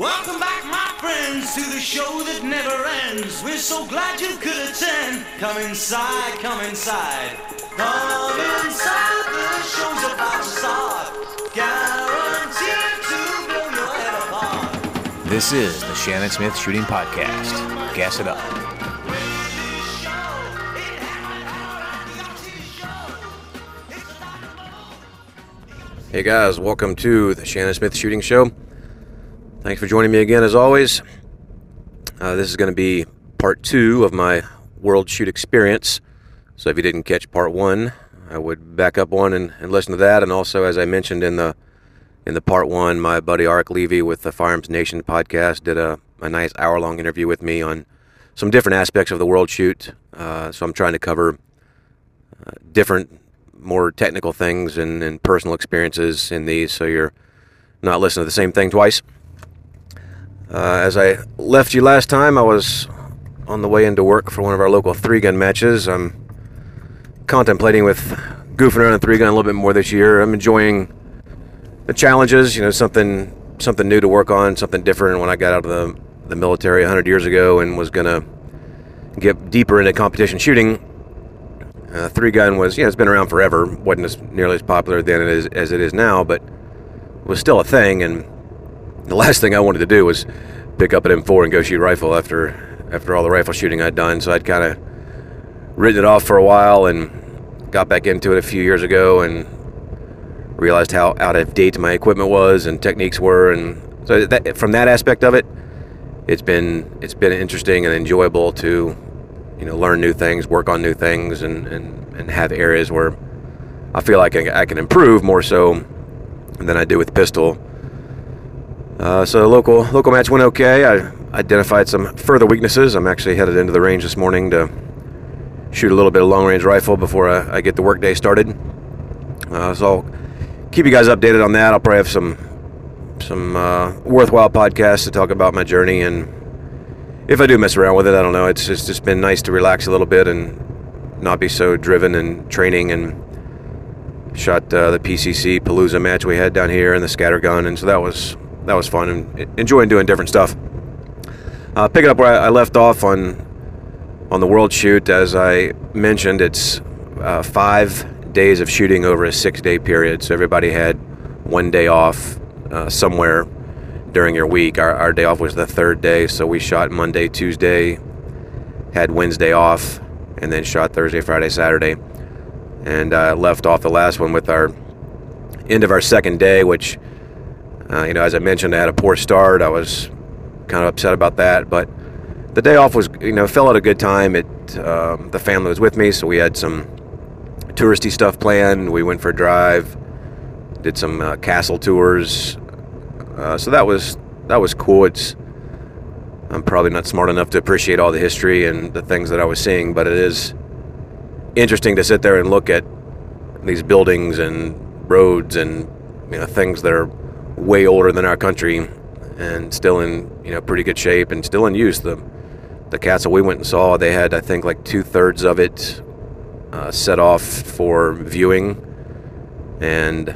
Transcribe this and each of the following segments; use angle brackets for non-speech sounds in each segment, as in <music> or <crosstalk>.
Welcome back, my friends, to the show that never ends. We're so glad you could attend. Come inside, come inside. Come inside, the show's about to start. Guaranteed to blow your head apart. This is the Shannon Smith Shooting Podcast. Gas it up. Hey guys, welcome to the Shannon Smith Shooting Show. Thanks for joining me again, as always. Uh, this is going to be part two of my World Shoot experience. So if you didn't catch part one, I would back up one and, and listen to that. And also, as I mentioned in the in the part one, my buddy Arik Levy with the Firearms Nation podcast did a, a nice hour long interview with me on some different aspects of the World Shoot. Uh, so I'm trying to cover uh, different more technical things and, and personal experiences in these, so you're not listening to the same thing twice. Uh, as I left you last time, I was on the way into work for one of our local three gun matches. I'm contemplating with goofing around in three gun a little bit more this year. I'm enjoying the challenges, you know, something something new to work on, something different. When I got out of the the military 100 years ago and was gonna get deeper into competition shooting, uh, three gun was, you know, it's been around forever. wasn't as nearly as popular then as, as it is now, but was still a thing. And the last thing I wanted to do was pick up an M4 and go shoot rifle after after all the rifle shooting I'd done. So I'd kind of written it off for a while and got back into it a few years ago and realized how out of date my equipment was and techniques were. And so that, from that aspect of it, it's been it's been interesting and enjoyable to you know, learn new things, work on new things, and, and, and have areas where I feel like I, I can improve more so than I do with pistol. Uh, so the local local match went okay. I identified some further weaknesses. I'm actually headed into the range this morning to shoot a little bit of long range rifle before I, I get the workday started. Uh, so I'll keep you guys updated on that. I'll probably have some some uh, worthwhile podcasts to talk about my journey and if I do mess around with it, I don't know. It's just, just been nice to relax a little bit and not be so driven and training and shot uh, the PCC Palooza match we had down here and the scatter gun, and so that was that was fun and enjoying doing different stuff. Uh, picking up where I left off on on the world shoot, as I mentioned, it's uh, five days of shooting over a six day period. So everybody had one day off uh, somewhere during your week. Our, our day off was the third day, so we shot Monday, Tuesday, had Wednesday off, and then shot Thursday, Friday, Saturday, and uh, left off the last one with our end of our second day, which, uh, you know, as I mentioned, I had a poor start. I was kind of upset about that, but the day off was, you know, fell at a good time. It um, the family was with me, so we had some touristy stuff planned. We went for a drive, did some uh, castle tours, uh, so that was that was cool. It's I'm probably not smart enough to appreciate all the history and the things that I was seeing, but it is interesting to sit there and look at these buildings and roads and you know things that are way older than our country and still in you know pretty good shape and still in use. The the castle we went and saw, they had I think like two thirds of it uh, set off for viewing, and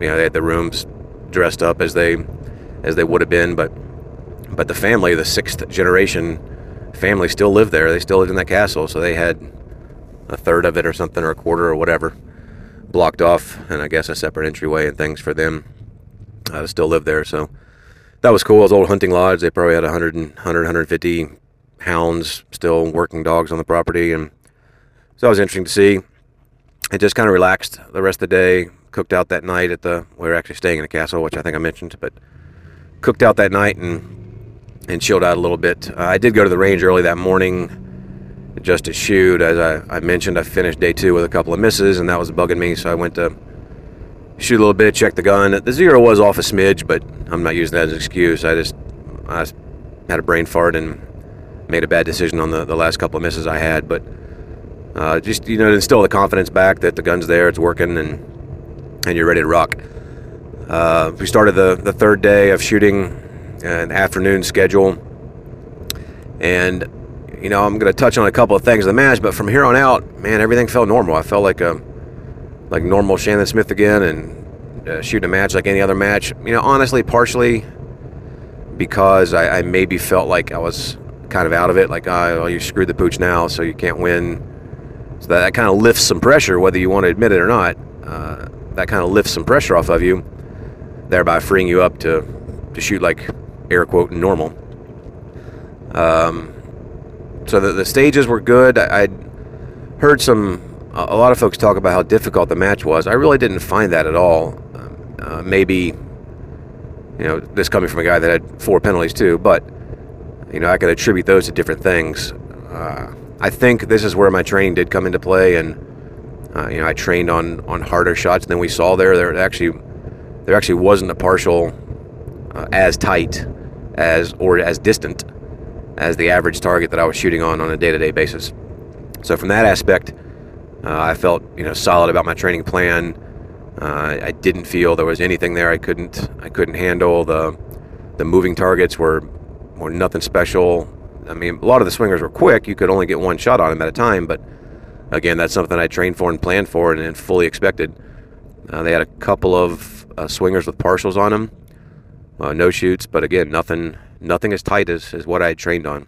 you know they had the rooms dressed up as they as they would have been, but but the family, the sixth generation family, still lived there. They still lived in that castle, so they had a third of it or something, or a quarter or whatever, blocked off, and I guess a separate entryway and things for them to still live there. So that was cool. It was old hunting lodge. They probably had 100, 100 150 hounds, still working dogs on the property, and so that was interesting to see. It just kind of relaxed the rest of the day cooked out that night at the. We were actually staying in a castle, which I think I mentioned, but cooked out that night and and chilled out a little bit. Uh, I did go to the range early that morning just to shoot. As I, I mentioned, I finished day two with a couple of misses, and that was bugging me. So I went to shoot a little bit, check the gun. The zero was off a smidge, but I'm not using that as an excuse. I just I had a brain fart and made a bad decision on the, the last couple of misses I had. But uh, just you know, instill the confidence back that the gun's there, it's working, and and you're ready to rock. Uh, we started the, the third day of shooting an afternoon schedule. And, you know, I'm going to touch on a couple of things in the match, but from here on out, man, everything felt normal. I felt like a like normal Shannon Smith again and uh, shooting a match like any other match. You know, honestly, partially because I, I maybe felt like I was kind of out of it, like, oh, you screwed the pooch now, so you can't win. So that, that kind of lifts some pressure, whether you want to admit it or not. Uh, that kind of lifts some pressure off of you, thereby freeing you up to, to shoot like air quote normal. Um, so the, the stages were good. I, I'd heard some, a lot of folks talk about how difficult the match was. I really didn't find that at all. Uh, maybe, you know, this coming from a guy that had four penalties too, but, you know, I could attribute those to different things. Uh, I think this is where my training did come into play, and uh, you know, I trained on on harder shots than we saw there. There actually there actually wasn't a partial uh, as tight as or as distant as the average target that I was shooting on on a day-to-day basis. So from that aspect, uh, I felt you know solid about my training plan. Uh, I didn't feel there was anything there I couldn't I couldn't handle. The the moving targets were were nothing special. I mean, a lot of the swingers were quick. You could only get one shot on them at a time, but again, that's something I trained for and planned for and, and fully expected. Uh, they had a couple of uh, swingers with partials on them, uh, no shoots, but again, nothing nothing as tight as, as what I had trained on.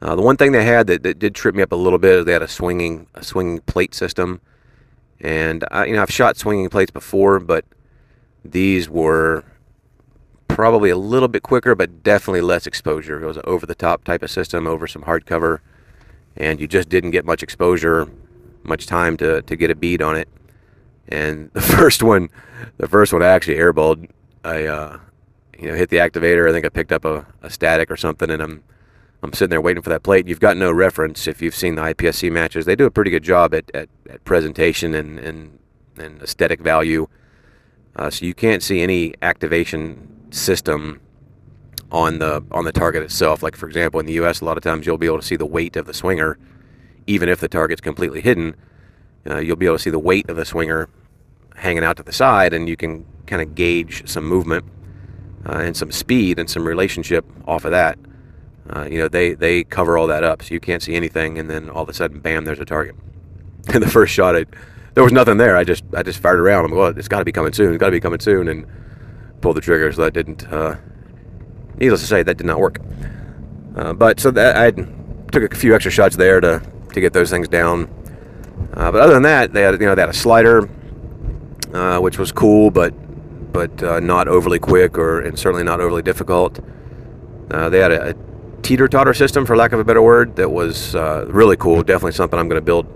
Uh, the one thing they had that, that did trip me up a little bit is they had a swinging a swinging plate system, and I, you know I've shot swinging plates before, but these were probably a little bit quicker, but definitely less exposure. It was an over the top type of system over some hardcover, and you just didn't get much exposure, much time to, to get a bead on it. And <laughs> the first one, the first one I actually airballed. I uh, you know hit the activator. I think I picked up a, a static or something, and I'm I'm sitting there waiting for that plate. You've got no reference if you've seen the IPSC matches. They do a pretty good job at, at, at presentation and, and, and aesthetic value. Uh, so you can't see any activation system on the on the target itself. Like for example, in the U.S., a lot of times you'll be able to see the weight of the swinger, even if the target's completely hidden. Uh, you'll be able to see the weight of the swinger hanging out to the side, and you can kind of gauge some movement uh, and some speed and some relationship off of that. Uh, you know, they they cover all that up, so you can't see anything, and then all of a sudden, bam, there's a target. <laughs> And the first shot, I, there was nothing there. I just I just fired around. I'm like, well, it's got to be coming soon. It's got to be coming soon, and pulled the trigger. So that didn't. Uh, needless to say, that did not work. Uh, but so that I took a few extra shots there to to get those things down. Uh, but other than that, they had you know they had a slider, uh, which was cool, but but uh, not overly quick or and certainly not overly difficult. Uh, they had a, a teeter totter system, for lack of a better word, that was uh, really cool. Definitely something I'm going to build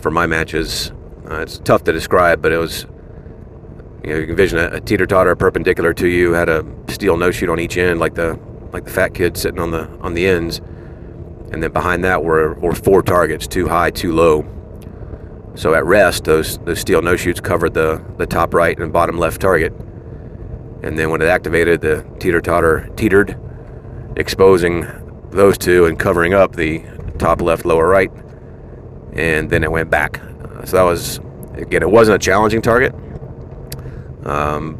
for my matches. Uh, it's tough to describe, but it was. You know, you can envision a, a teeter totter perpendicular to you, had a steel no shoot on each end, like the like the fat kid sitting on the on the ends, and then behind that were were four targets, too high, too low. So at rest, those those steel no shoots covered the the top right and bottom left target, and then when it activated, the teeter totter teetered exposing those two and covering up the top left, lower right, and then it went back. Uh, so that was, again, it wasn't a challenging target, um,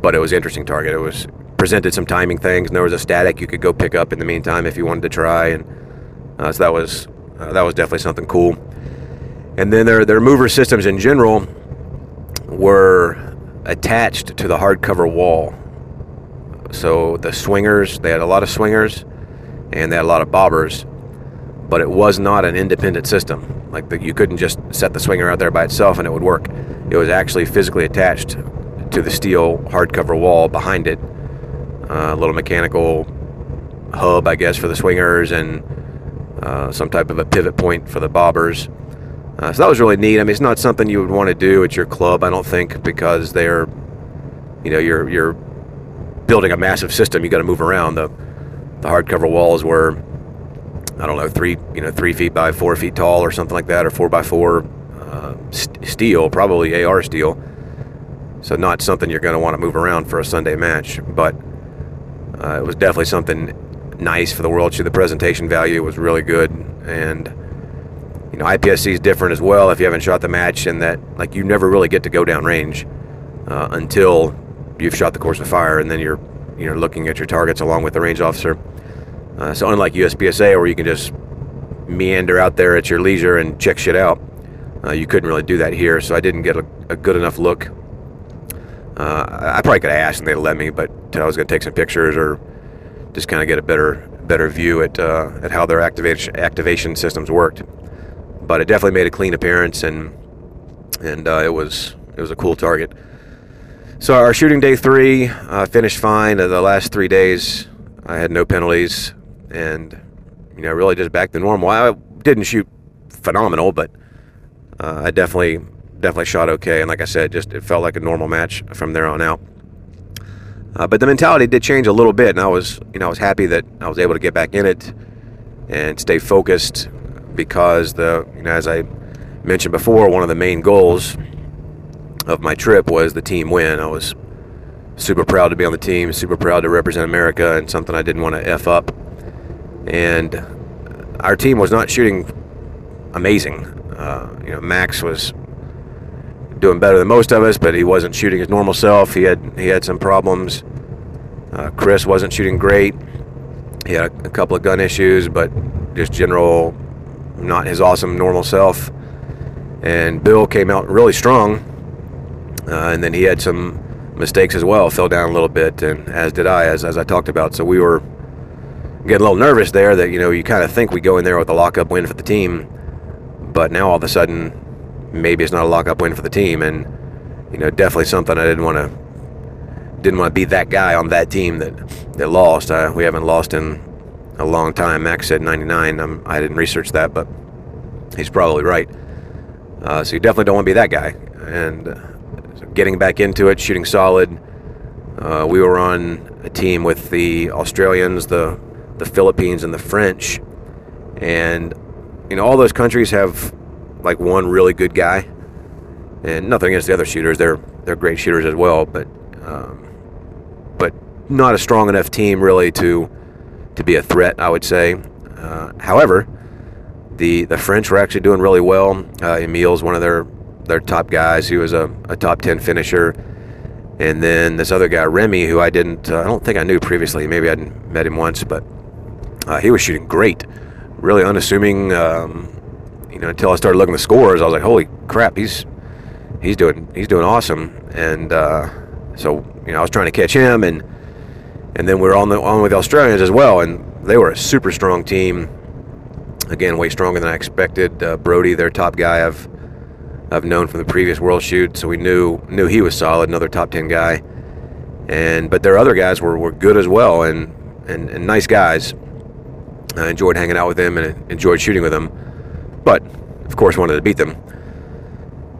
but it was interesting target. It was presented some timing things, and there was a static you could go pick up in the meantime if you wanted to try, and uh, so that was uh, that was definitely something cool. And then their their mover systems in general were attached to the hardcover wall so the swingers, they had a lot of swingers and they had a lot of bobbers, but it was not an independent system. Like the, you couldn't just set the swinger out there by itself and it would work. It was actually physically attached to the steel hardcover wall behind it. Uh, a little mechanical hub, I guess, for the swingers and uh, some type of a pivot point for the bobbers. Uh, so that was really neat. I mean, it's not something you would want to do at your club, I don't think, because they're, you know, you're you're building a massive system, you got to move around. The the hardcover walls were, I don't know, three you know three feet by four feet tall or something like that, or four by four uh, st- steel, probably AR steel. So not something you're going to want to move around for a Sunday match, but uh, it was definitely something nice for the world. The presentation value was really good, and you know IPSC is different as well. If you haven't shot the match, and that like you never really get to go down range uh, until you've shot the course of fire, and then you're you know looking at your targets along with the range officer. Uh, so unlike USPSA, where you can just meander out there at your leisure and check shit out, uh, you couldn't really do that here. So I didn't get a, a good enough look. Uh, I probably could have asked and they'd let me, but I was going to take some pictures or just kind of get a better better view at uh, at how their activation activation systems worked. But it definitely made a clean appearance, and and uh, it was it was a cool target. So our shooting day three uh, finished fine. the last three days, I had no penalties, and you know really just back to normal. I didn't shoot phenomenal, but uh, I definitely definitely shot okay. And like I said, just it felt like a normal match from there on out. Uh, but the mentality did change a little bit, and I was you know I was happy that I was able to get back in it and stay focused because the you know as I mentioned before, one of the main goals of my trip was the team win. I was super proud to be on the team, super proud to represent America, and something I didn't want to f up. And our team was not shooting amazing. Uh, you know, Max was doing better than most of us, but he wasn't shooting his normal self. He had he had some problems. Uh, Chris wasn't shooting great. He had a, a, couple of gun issues, but just general, not his awesome normal self. And Bill came out really strong, uh, and then he had some mistakes as well. Fell down a little bit, and as did I, as as I talked about. So we were getting a little nervous there. That you know you kind of think we go in there with a lockup win for the team, but now all of a sudden maybe it's not a lockup win for the team, and you know definitely something I didn't want to didn't want to be that guy on that team that that lost. Uh, we haven't lost in a long time. Max said 99. I'm, I did not research that, but he's probably right. Uh, so you definitely don't want to be that guy. And uh, getting back into it, shooting solid. Uh, we were on a team with the Australians, the the Philippines, and the French, and you know all those countries have like one really good guy, and nothing against the other shooters. They're they're great shooters as well, but um, but not a strong enough team really to to be a threat. I would say. Uh, however, the the French were actually doing really well. Uh, Emil's one of their their top guys. He was a, a top ten finisher. And then this other guy, Remy, who I didn't, uh, I don't think I knew previously. Maybe I'd met him once, but uh, he was shooting great, really unassuming. Um, you know, until I started looking at the scores, I was like, holy crap, he's he's doing he's doing awesome. And uh, so you know, I was trying to catch him, and and then we are on the on with the Australians as well, and they were a super strong team. Again, way stronger than I expected. Uh, Brody, their top guy, I've I've known from the previous World Shoot, so we knew knew he was solid, another top ten guy. And but their other guys were, were good as well, and, and, and nice guys. I enjoyed hanging out with them and enjoyed shooting with them but of course wanted to beat them.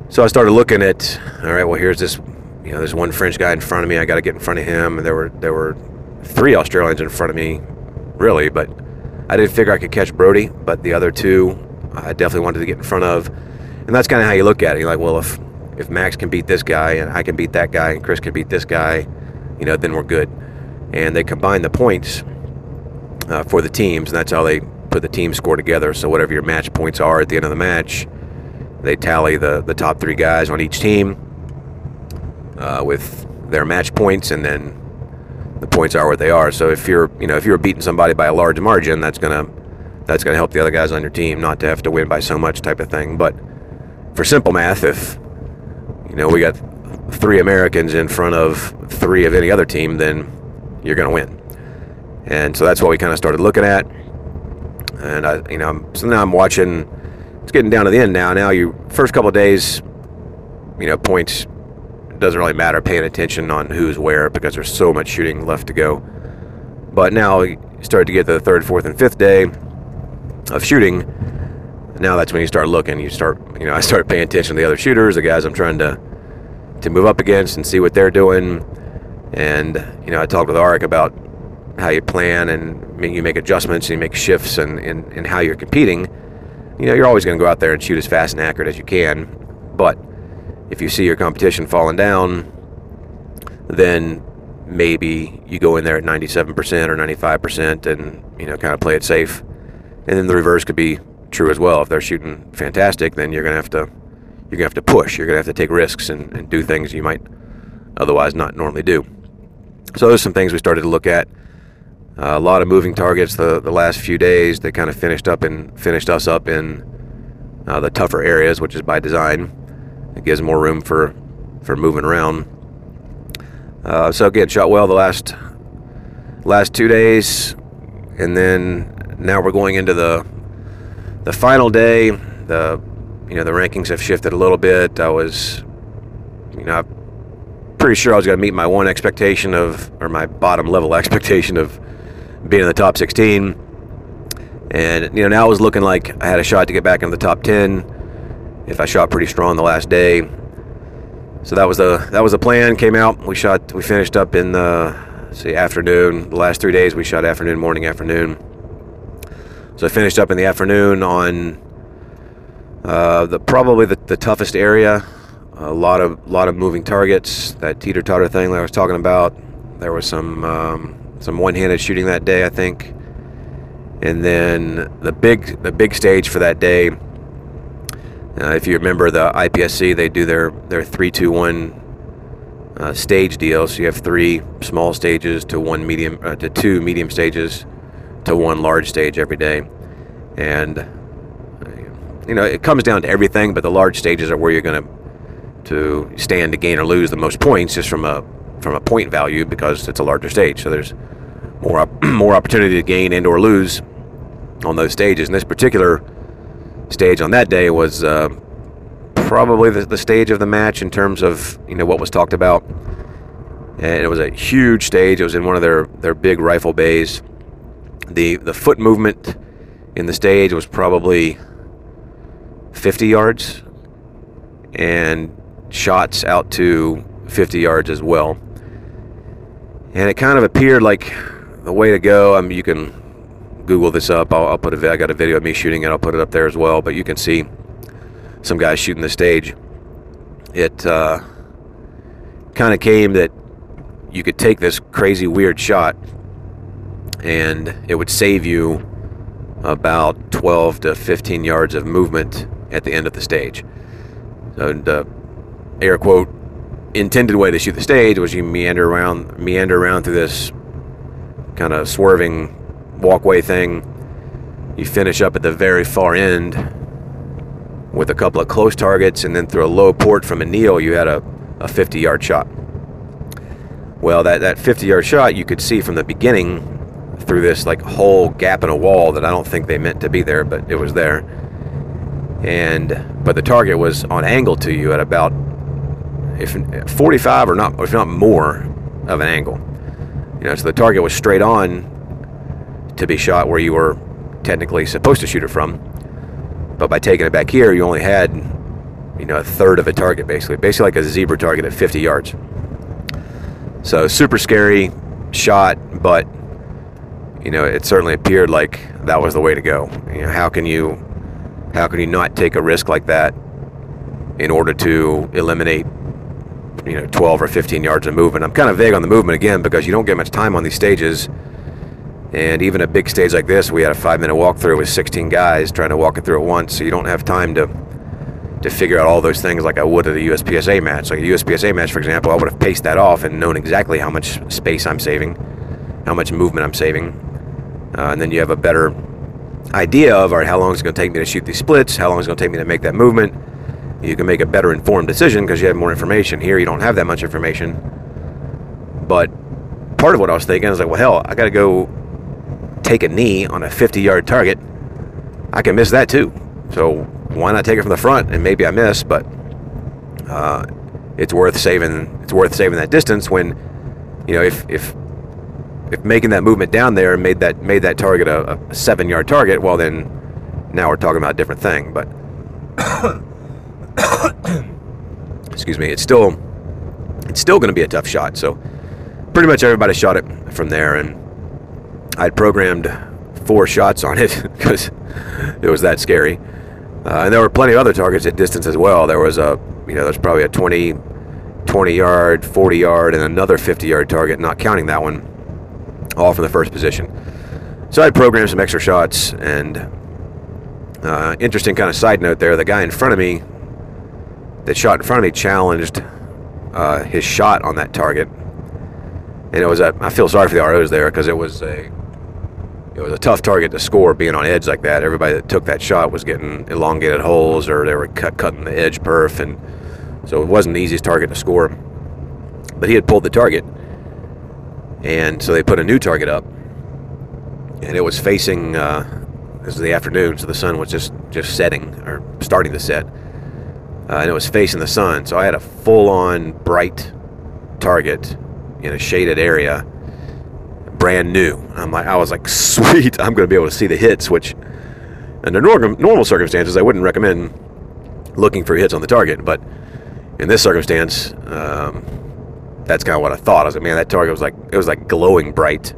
So I started looking at, all right, well here's this, you know, there's one French guy in front of me. I got to get in front of him. And there were there were three Australians in front of me, really, but I didn't figure I could catch Brody. But the other two, I definitely wanted to get in front of. And that's kind of how you look at it. You're like, well, if if Max can beat this guy and I can beat that guy and Chris can beat this guy, you know, then we're good. And they combine the points uh, for the teams, and that's how they put the team score together. So whatever your match points are at the end of the match, they tally the the top three guys on each team uh, with their match points, and then the points are what they are. So if you're you know if you're beating somebody by a large margin, that's gonna that's gonna help the other guys on your team not to have to win by so much type of thing. But for simple math, if you know we got three Americans in front of three of any other team, then you're gonna win. And so that's what we kind of started looking at and I, you know, so now I'm watching. It's getting down to the end now. Now you first couple days, you know, points doesn't really matter. Paying attention on who's where because there's so much shooting left to go. But now you start to get to the third, fourth, and fifth day of shooting. Now that's when you start looking. You start, you know, <laughs> I start paying attention to the other shooters, the guys I'm trying to to move up against and see what they're doing. And you know, I talked with Arik about how you plan and you make adjustments and you make shifts and in, in, in how you're competing, you know, you're always going to go out there and shoot as fast and accurate as you can. But if you see your competition falling down, then maybe you go in there at 97% or 95% and, you know, kind of play it safe. And then the reverse could be true as well. If they're shooting fantastic, then you're to have to you're to have to push. You're to have to take risks and, and do things you might otherwise not normally do. So there's some things we started to look at uh, a lot of moving targets the, the last few days. They kind of finished up and finished us up in uh, the tougher areas, which is by design. It gives more room for for moving around. Uh, so again, shot well the last last two days, and then now we're going into the the final day. The you know the rankings have shifted a little bit. I was you know pretty sure I was going to meet my one expectation of or my bottom level <laughs> expectation of being in the top 16. And you know now it was looking like I had a shot to get back in the top 10 if I shot pretty strong the last day. So that was the that was the plan. Came out. We shot. We finished up in the see afternoon. The last three days we shot afternoon, morning, afternoon. So I finished up in the afternoon on uh, the probably the, the toughest area. A lot of lot of moving targets. That teeter totter thing that I was talking about. There was some um, some one-handed shooting that day, I think. And then the big the big stage for that day. Uh, if you remember the IPSC, they do their their three two one uh, stage deal. So you have three small stages to one medium uh, to two medium stages to one large stage every day, and you know it comes down to everything. But the large stages are where you're going to to stand to gain or lose the most points, just from a from a point value because it's a larger stage. So there's more <clears throat> more opportunity to gain and or lose on those stages. And this particular stage on that day was uh, probably the, the stage of the match in terms of you know what was talked about. And it was a huge stage. It was in one of their, their big rifle bays. The the foot movement in the stage was probably 50 yards, and shots out to 50 yards as well. And it kind of appeared like the way to go. I mean, you can Google this up. I'll, I'll put a. I got a video of me shooting it. I'll put it up there as well. But you can see some guys shooting the stage. It uh, kind of came that you could take this crazy weird shot, and it would save you about 12 to 15 yards of movement at the end of the stage. So the uh, air quote intended way to shoot the stage was you meander around meander around through this kind of swerving walkway thing. You finish up at the very far end with a couple of close targets, and then through a low port from a kneel, you had a, a 50 yard shot. Well, that, that 50 yard shot you could see from the beginning through this like whole gap in a wall that I don't think they meant to be there, but it was there. And but the target was on angle to you at about if 45 or not, if not more of an angle. You know, so the target was straight on to be shot where you were technically supposed to shoot it from. But by taking it back here, you only had, you know, a third of a target basically, basically like a zebra target at 50 yards. So super scary shot, but you know, it certainly appeared like that was the way to go. You know, how can you, how can you not take a risk like that in order to eliminate, you know, 12 or 15 yards of movement? I'm kind of vague on the movement again because you don't get much time on these stages and even a big stage like this, we had a five minute walkthrough with 16 guys trying to walk it through at once. So you don't have time to to figure out all those things like I would at a USPSA match. Like a USPSA match, for example, I would have paced that off and known exactly how much space I'm saving, how much movement I'm saving. Uh, and then you have a better idea of all right, how long is it going to take me to shoot these splits, how long is it going to take me to make that movement. You can make a better informed decision because you have more information. Here, you don't have that much information. But part of what I was thinking is like, well, hell, I got to go take a knee on a 50 yard target, I can miss that too. So why not take it from the front and maybe I miss, but uh, it's worth saving. It's worth saving that distance when, you know, if if if making that movement down there made that made that target a, a seven yard target, well then now we're talking about a different thing. But <coughs> excuse me, it's still it's still going to be a tough shot. So pretty much everybody shot it from there and I'd programmed four shots on it <laughs> because it was that scary. Uh, and there were plenty of other targets at distance as well. There was a, you know, there's probably a 20, 20 yard, 40 yard, and another 50 yard target, not counting that one, all from the first position. So I'd programmed some extra shots, and uh, interesting kind of side note there. The guy in front of me, that shot in front of me, challenged uh, his shot on that target, and it was a. I feel sorry for the ROs there because it was a it was a tough target to score being on edge like that. Everybody that took that shot was getting elongated holes or they were cut, cutting the edge perf, and so it wasn't the easiest target to score. but he had pulled the target, and so they put a new target up, and it was facing. Uh, this was the afternoon, so the sun was just just setting or starting to set, uh, and it was facing the sun. So I had a full-on bright target in a shaded area, brand new. I'm like, I was like, <laughs> sweet, I'm going to be able to see the hits, which under normal, normal circumstances I wouldn't recommend looking for hits on the target, but in this circumstance, um, that's kind of what I thought. I was like, man, that target was like it was like glowing bright,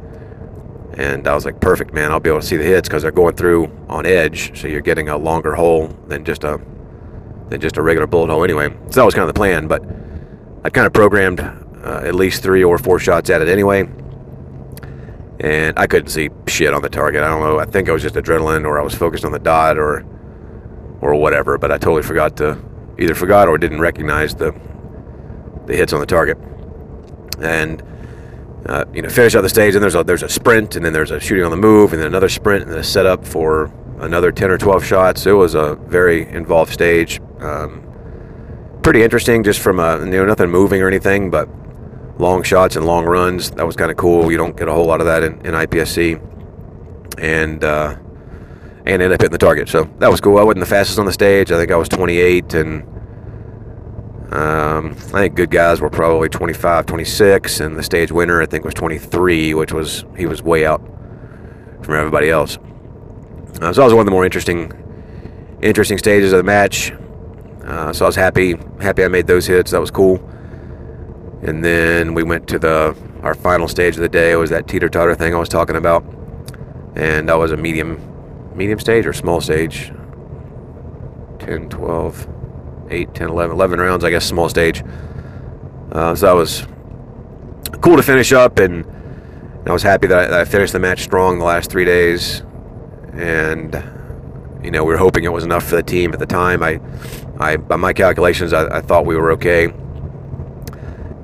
and I was like, perfect, man. I'll be able to see the hits because they're going through on edge, so you're getting a longer hole than just a than just a regular bullet hole anyway. So that was kind of the plan, but I kind of programmed uh, at least three or four shots at it anyway, and I couldn't see shit on the target. I don't know. I think I was just adrenaline, or I was focused on the dot, or or whatever. But I totally forgot to either forgot or didn't recognize the the hits on the target. And uh, you know, finish out the stage, and there's a there's a sprint, and then there's a shooting on the move, and then another sprint, and then a setup for another 10 or 12 shots. It was a very involved stage. Um, pretty interesting, just from a you know nothing moving or anything, but long shots and long runs. That was kind of cool. You don't get a whole lot of that in, in IPSC, and uh, and end up hitting the target. So that was cool. I wasn't the fastest on the stage. I think I was 28, and um, I think good guys were probably 25, 26, and the stage winner I think was 23, which was he was way out from everybody else. Uh, so that was one of the more interesting interesting stages of the match. Uh, so I was happy happy I made those hits. That was cool. And then we went to the our final stage of the day. It was that teeter totter thing I was talking about, and that was a medium medium stage or small stage. 10, 12, 8, 10, 11, 11 rounds, I guess, small stage. Uh, so that was cool to finish up, and I was happy that I, that I, finished the match strong the last three days. And, you know, we were hoping it was enough for the team at the time. I, I by my calculations, I, I thought we were okay.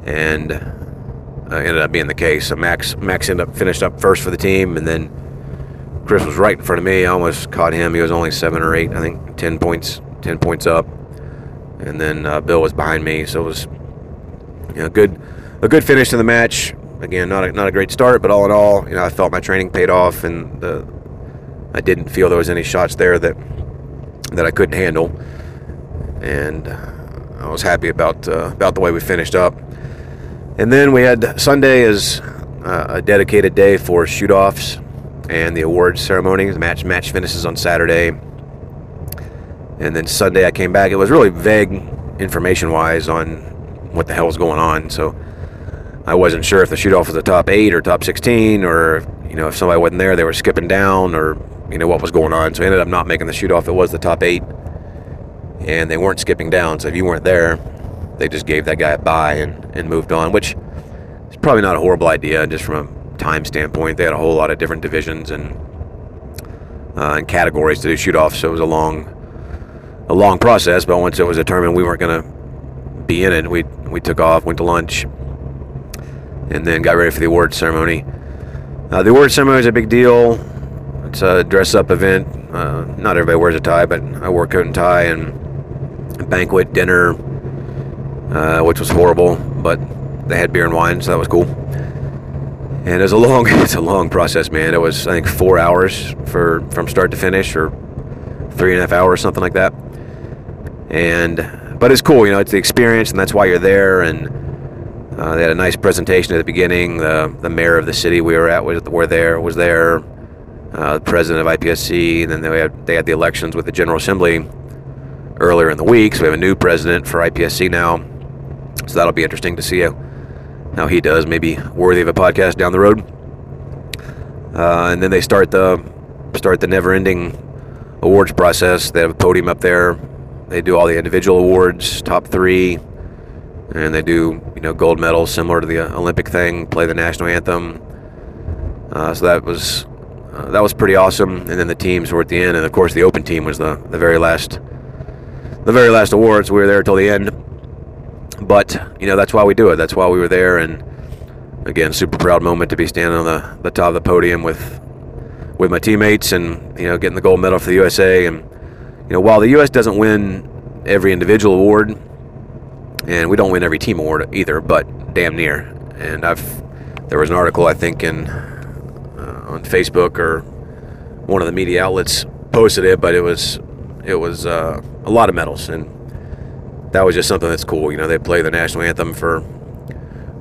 And uh, ended up being the case. So Max, Max ended up finished up first for the team, and then Chris was right in front of me. I almost caught him. He was only seven or eight, I think, ten points, ten points up and then uh, Bill was behind me, so it was you know good a good finish to the match. Again, not a, not a great start, but all in all, you know, I felt my training paid off, and the, I didn't feel there was any shots there that that I couldn't handle, and I was happy about uh, about the way we finished up. And then we had Sunday as uh, a dedicated day for shoot offs and the awards ceremony. The match match finishes on Saturday and then Sunday I came back. It was really vague information wise on what the hell was going on. So I wasn't sure if the shoot off was the top eight or top 16 or, you know, if somebody wasn't there, they were skipping down or, you know, what was going on. So I ended up not making the shoot off. It was the top eight and they weren't skipping down. So if you weren't there, they just gave that guy a bye and, and moved on, which is probably not a horrible idea just from a time standpoint. They had a whole lot of different divisions and, uh, and categories to do shoot off. So it was a long, a long process, but once it was determined we weren't going to be in it, we we took off, went to lunch, and then got ready for the award ceremony. Uh, the award ceremony is a big deal. It's a dress-up event. Uh, not everybody wears a tie, but I wore coat and tie and banquet dinner, uh, which was horrible, but they had beer and wine, so that was cool. And it was a long, <laughs> it's a long process, man. It was I think four hours for from start to finish, or three and a half hours, something like that and but it's cool, you know, it's the experience, and that's why you're there. And uh, they had a nice presentation at the beginning. The the mayor of the city we were at was were there was there. Uh, the president of IPSC, and then they had they had the elections with the General Assembly earlier in the week. So we have a new president for IPSC now. So that'll be interesting to see how, how he does. Maybe worthy of a podcast down the road. Uh, and then they start the start the never-ending awards process. They have a podium up there they do all the individual awards, top three, and they do you know gold medals similar to the Olympic thing. Play the national anthem. Uh, so that was uh, that was pretty awesome. And then the teams were at the end, and of course the open team was the the very last the very last awards. We were there till the end. But you know that's why we do it. That's why we were there, and again, super proud moment to be standing on the, the top of the podium with with my teammates, and you know getting the gold medal for the USA and you know, while the U.S. doesn't win every individual award, and we don't win every team award either, but damn near. And I've there was an article I think in uh, on Facebook or one of the media outlets posted it, but it was it was uh, a lot of medals, and that was just something that's cool. You know, they play the national anthem for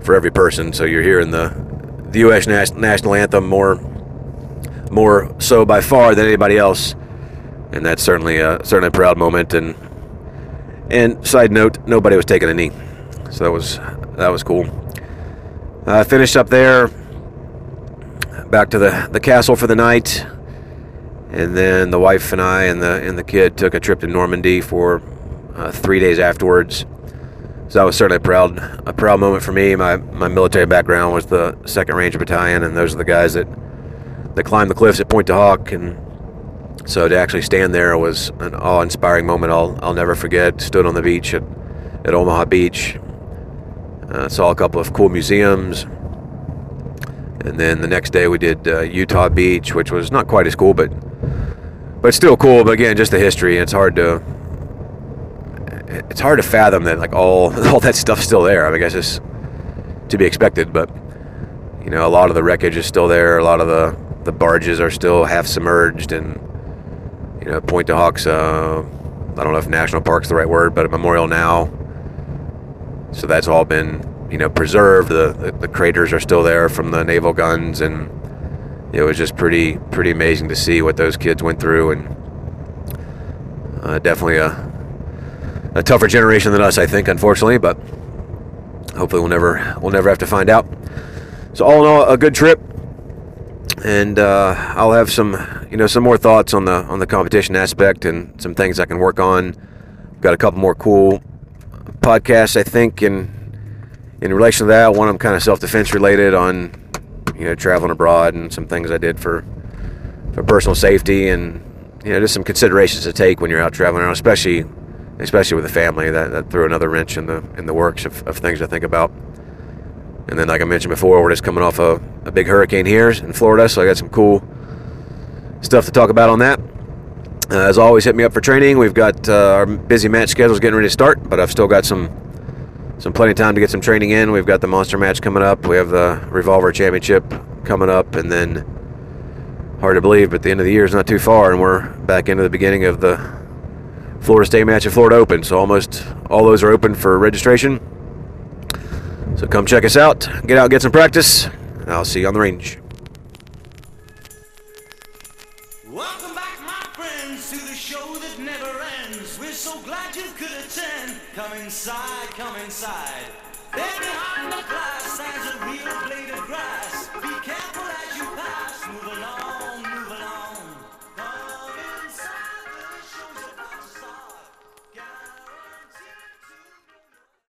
for every person, so you're hearing the the U.S. National anthem more more so by far than anybody else, and that's certainly a certainly a proud moment. And and side note, nobody was taking a knee, so that was that was cool. I uh, finished up there, back to the the castle for the night and then the wife and I and the and the kid took a trip to Normandy for uh, three days afterwards. So that was certainly a proud a proud moment for me. My my military background was the Second Ranger Battalion, and those are the guys that that climbed the cliffs at Pointe du Hoc, and so to actually stand there was an awe-inspiring moment. I'll I'll never forget. Stood on the beach at at Omaha Beach. Uh, saw a couple of cool museums. And then the next day we did uh, Utah Beach, which was not quite as cool, but but still cool. But again, just the history. It's hard to it's hard to fathom that like all <laughs> all that stuff's still there. I mean, I guess it's to be expected, but you know, a lot of the wreckage is still there. A lot of the the barges are still half submerged, and you know, Pointe du Hoc's. Uh, I don't know if national park's the right word, but a memorial now. So that's all been you know preserved. The, the, the craters are still there from the naval guns, and it was just pretty pretty amazing to see what those kids went through, and uh, definitely a a tougher generation than us, I think, unfortunately. But hopefully, we'll never we'll never have to find out. So all in all, a good trip, and uh, I'll have some you know some more thoughts on the on the competition aspect and some things I can work on. Got a couple more cool podcasts, I think, in in relation to that. One of them kind of self defense related on you know traveling abroad and some things I did for for personal safety and you know just some considerations to take when you're out traveling around, especially especially with a family. That, that threw another wrench in the in the works of, of things to think about. And then, like I mentioned before, we're just coming off a, a big hurricane here in Florida, so I got some cool stuff to talk about on that. Uh, as always, hit me up for training. We've got uh, our busy match schedules getting ready to start, but I've still got some some plenty of time to get some training in. We've got the monster match coming up. We have the Revolver Championship coming up, and then hard to believe, but the end of the year is not too far, and we're back into the beginning of the Florida State match at Florida Open. So almost all those are open for registration. So come check us out, get out, get some practice, I'll see you on the range.